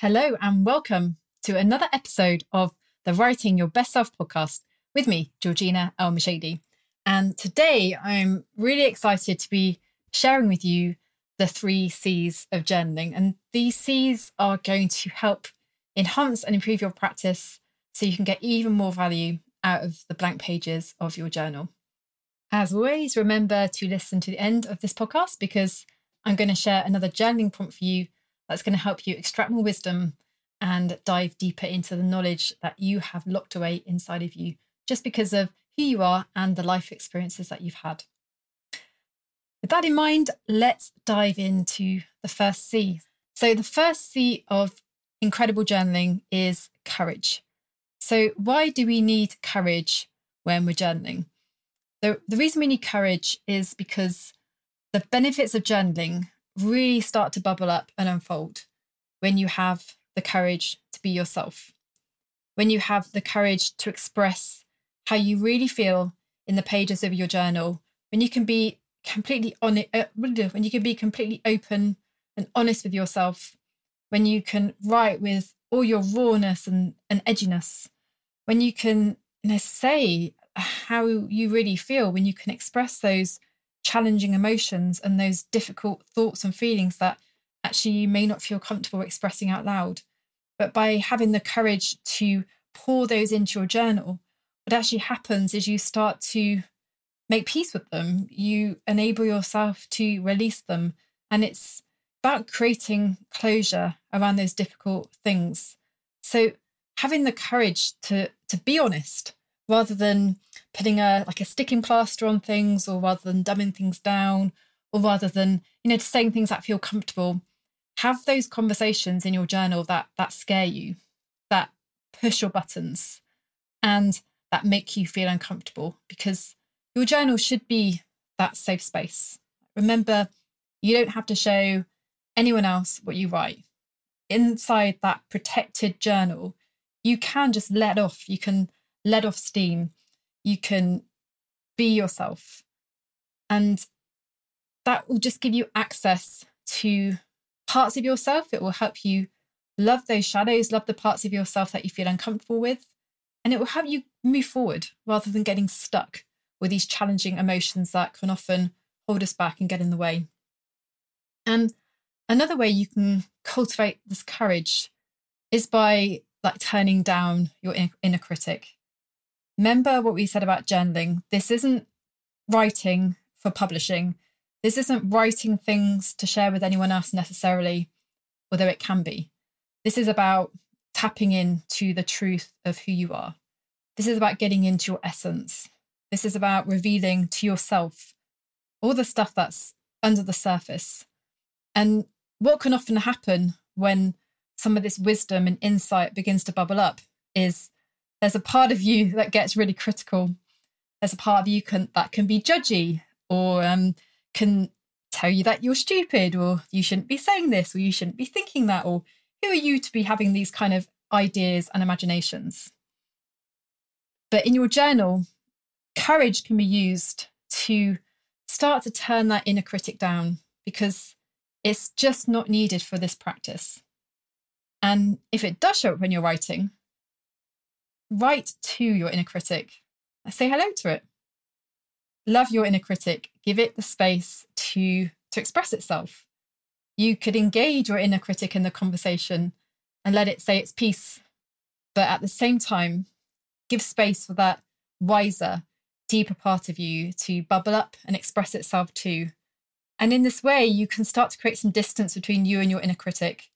Hello, and welcome to another episode of the Writing Your Best Self podcast with me, Georgina El Morshdy. And today I'm really excited to be sharing with you the three C's of journaling. And these C's are going to help enhance and improve your practice so you can get even more value out of the blank pages of your journal. As always, remember to listen to the end of this podcast because I'm going to share another journaling prompt for you that's going to help you extract more wisdom and dive deeper into the knowledge that you have locked away inside of you just because of who you are and the life experiences that you've had. With that in mind, let's dive into the first C. So, the first C of incredible journaling is courage. So, why do we need courage when we're journaling? The, the reason we need courage is because the benefits of journaling really start to bubble up and unfold when you have the courage to be yourself, when you have the courage to express how you really feel in the pages of your journal, when you can be completely on it, uh, when you can be completely open and honest with yourself, when you can write with all your rawness and, and edginess, when you can you know, say how you really feel, when you can express those challenging emotions and those difficult thoughts and feelings that actually you may not feel comfortable expressing out loud. But by having the courage to pour those into your journal, what actually happens is you start to make peace with them. You enable yourself to release them. And it's about creating closure around those difficult things. So having the courage to to be honest rather than putting a like a sticking plaster on things or rather than dumbing things down or rather than you know saying things that feel comfortable. Have those conversations in your journal that that scare you that push your buttons and that make you feel uncomfortable because your journal should be that safe space. Remember you don't have to show anyone else what you write. Inside that protected journal you can just let off. You can let off steam. You can be yourself. And that will just give you access to parts of yourself. It will help you love those shadows, love the parts of yourself that you feel uncomfortable with. And it will help you move forward rather than getting stuck with these challenging emotions that can often hold us back and get in the way. And another way you can cultivate this courage is by like turning down your inner critic remember what we said about journaling. This isn't writing for publishing. This isn't writing things to share with anyone else necessarily, although it can be. This is about tapping into the truth of who you are. This is about getting into your essence. This is about revealing to yourself all the stuff that's under the surface. And what can often happen when some of this wisdom and insight begins to bubble up is there's a part of you that gets really critical. There's a part of you can, that can be judgy or um, can tell you that you're stupid or you shouldn't be saying this or you shouldn't be thinking that or who are you to be having these kind of ideas and imaginations? But in your journal, courage can be used to start to turn that inner critic down because it's just not needed for this practice. And if it does show up when you're writing, write to your inner critic. Say hello to it. Love your inner critic. Give it the space to, to express itself. You could engage your inner critic in the conversation and let it say its piece. But at the same time, give space for that wiser, deeper part of you to bubble up and express itself too. And in this way, you can start to create some distance between you and your inner critic.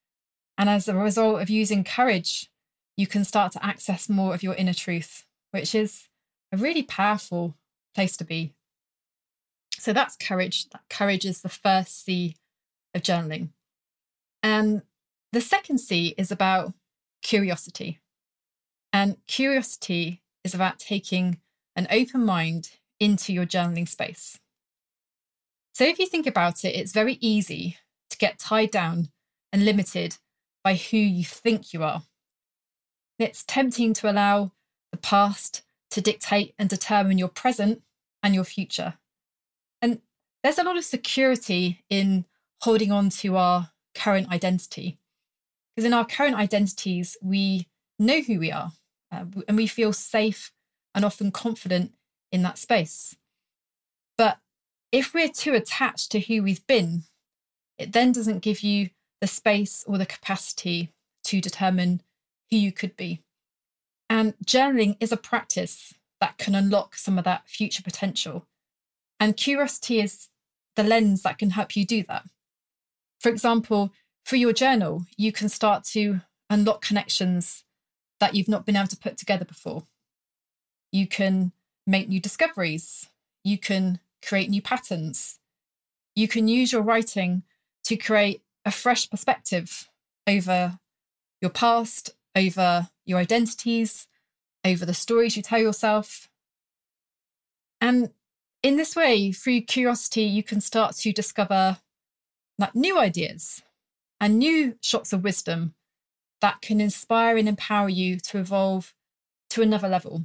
And as a result of using courage you can start to access more of your inner truth, which is a really powerful place to be. So that's courage. That courage is the first C of journaling. And the second C is about curiosity. And curiosity is about taking an open mind into your journaling space. So if you think about it, it's very easy to get tied down and limited by who you think you are. It's tempting to allow the past to dictate and determine your present and your future. And there's a lot of security in holding on to our current identity. Because in our current identities, we know who we are uh, and we feel safe and often confident in that space. But if we're too attached to who we've been, it then doesn't give you the space or the capacity to determine who you could be. And journaling is a practice that can unlock some of that future potential. And curiosity is the lens that can help you do that. For example, for your journal, you can start to unlock connections that you've not been able to put together before. You can make new discoveries. You can create new patterns. You can use your writing to create a fresh perspective over your past, over your identities, over the stories you tell yourself. And in this way, through curiosity, you can start to discover like new ideas and new shots of wisdom that can inspire and empower you to evolve to another level.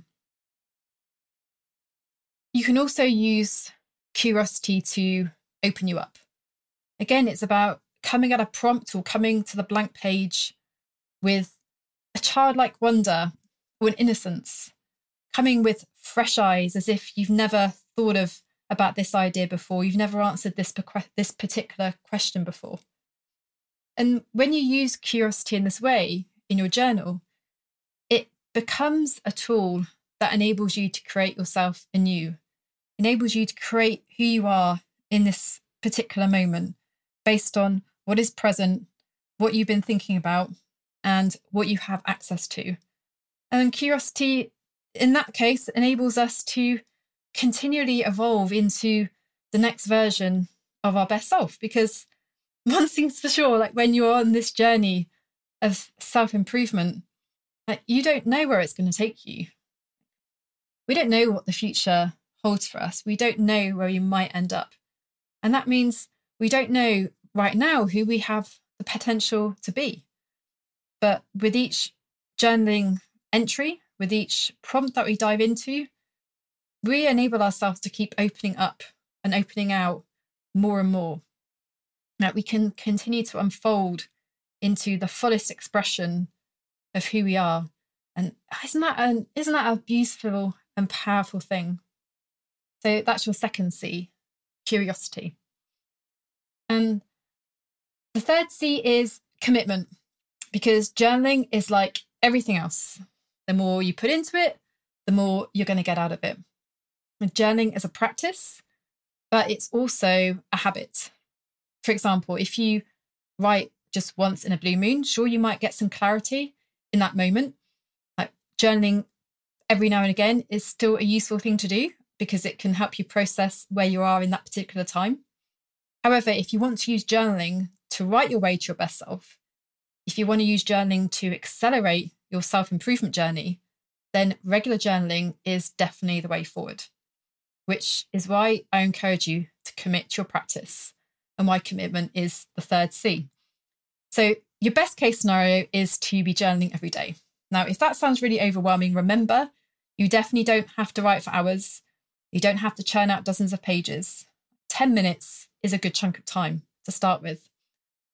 You can also use curiosity to open you up. Again, it's about coming at a prompt or coming to the blank page with childlike wonder or an innocence, coming with fresh eyes as if you've never thought of about this idea before, you've never answered this, this particular question before. And when you use curiosity in this way in your journal, it becomes a tool that enables you to create yourself anew, enables you to create who you are in this particular moment based on what is present, what you've been thinking about, and what you have access to. And curiosity, in that case, enables us to continually evolve into the next version of our best self. Because one thing's for sure, like when you're on this journey of self improvement, like you don't know where it's going to take you. We don't know what the future holds for us. We don't know where we might end up. And that means we don't know right now who we have the potential to be. But with each journaling entry, with each prompt that we dive into, we enable ourselves to keep opening up and opening out more and more. That we can continue to unfold into the fullest expression of who we are. And isn't that an isn't that a beautiful and powerful thing? So that's your second C, curiosity. And the third C is commitment, because journaling is like everything else. The more you put into it, the more you're going to get out of it. And journaling is a practice, but it's also a habit. For example, if you write just once in a blue moon, sure, you might get some clarity in that moment. Like journaling every now and again is still a useful thing to do because it can help you process where you are in that particular time. However, if you want to use journaling to write your way to your best self, if you want to use journaling to accelerate your self improvement journey, then regular journaling is definitely the way forward, which is why I encourage you to commit to your practice. And why commitment is the third C. So, your best case scenario is to be journaling every day. Now, if that sounds really overwhelming, remember you definitely don't have to write for hours. You don't have to churn out dozens of pages. 10 minutes is a good chunk of time to start with.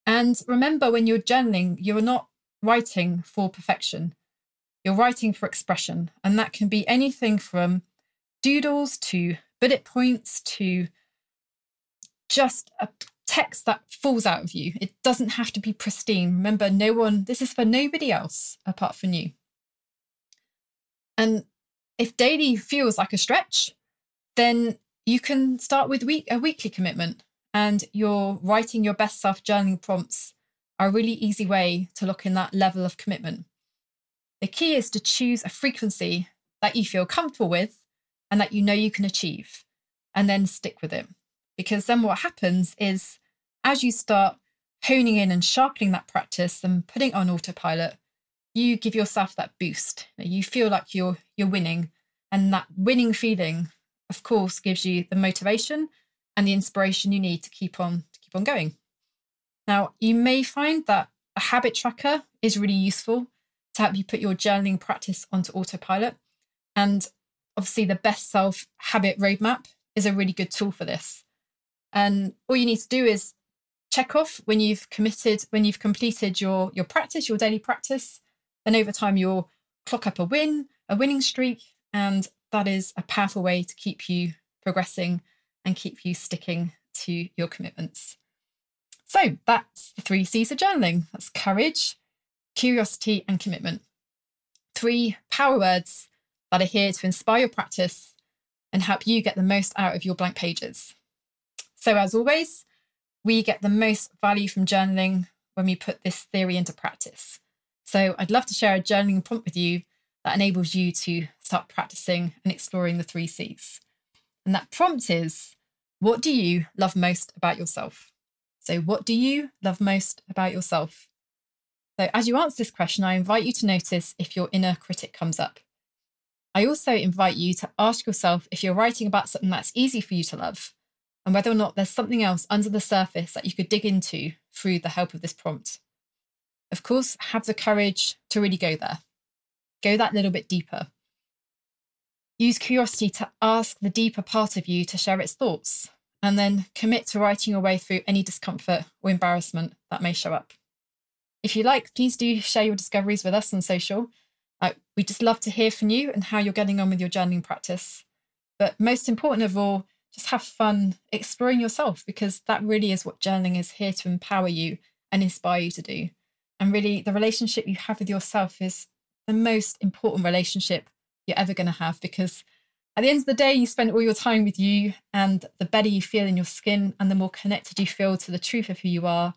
And remember, when you're journaling, you're not writing for perfection. You're writing for expression. And that can be anything from doodles to bullet points to just a text that falls out of you. It doesn't have to be pristine. Remember, no one, this is for nobody else apart from you. And if daily feels like a stretch, then you can start with week, a weekly commitment and you're writing your best self journaling prompts are a really easy way to look in that level of commitment. The key is to choose a frequency that you feel comfortable with and that you know you can achieve, and then stick with it. Because then what happens is as you start honing in and sharpening that practice and putting on autopilot, you give yourself that boost. You feel like you're you're winning. And that winning feeling, of course, gives you the motivation and the inspiration you need to keep on to keep on going. Now, you may find that a habit tracker is really useful to help you put your journaling practice onto autopilot. And obviously, the best self habit roadmap is a really good tool for this. And all you need to do is check off when you've committed, when you've completed your, your practice, your daily practice. And over time, you'll clock up a win, a winning streak. And that is a powerful way to keep you progressing and keep you sticking to your commitments. So that's the three C's of journaling that's courage, curiosity, and commitment. Three power words that are here to inspire your practice and help you get the most out of your blank pages. So, as always, we get the most value from journaling when we put this theory into practice. So, I'd love to share a journaling prompt with you that enables you to start practicing and exploring the three C's. And that prompt is What do you love most about yourself? So, what do you love most about yourself? So, as you answer this question, I invite you to notice if your inner critic comes up. I also invite you to ask yourself if you're writing about something that's easy for you to love and whether or not there's something else under the surface that you could dig into through the help of this prompt. Of course, have the courage to really go there. Go that little bit deeper. Use curiosity to ask the deeper part of you to share its thoughts, and then commit to writing your way through any discomfort or embarrassment that may show up. If you like, please do share your discoveries with us on social uh, we just love to hear from you and how you're getting on with your journaling practice. But most important of all, just have fun exploring yourself because that really is what journaling is here to empower you and inspire you to do. And really, the relationship you have with yourself is the most important relationship you're ever going to have because at the end of the day, you spend all your time with you, and the better you feel in your skin, and the more connected you feel to the truth of who you are.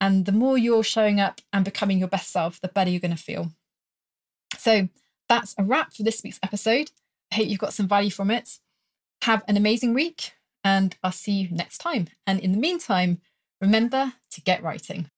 And the more you're showing up and becoming your best self, the better you're going to feel. So that's a wrap for this week's episode. I hope you've got some value from it. Have an amazing week, and I'll see you next time. And in the meantime, remember to get writing.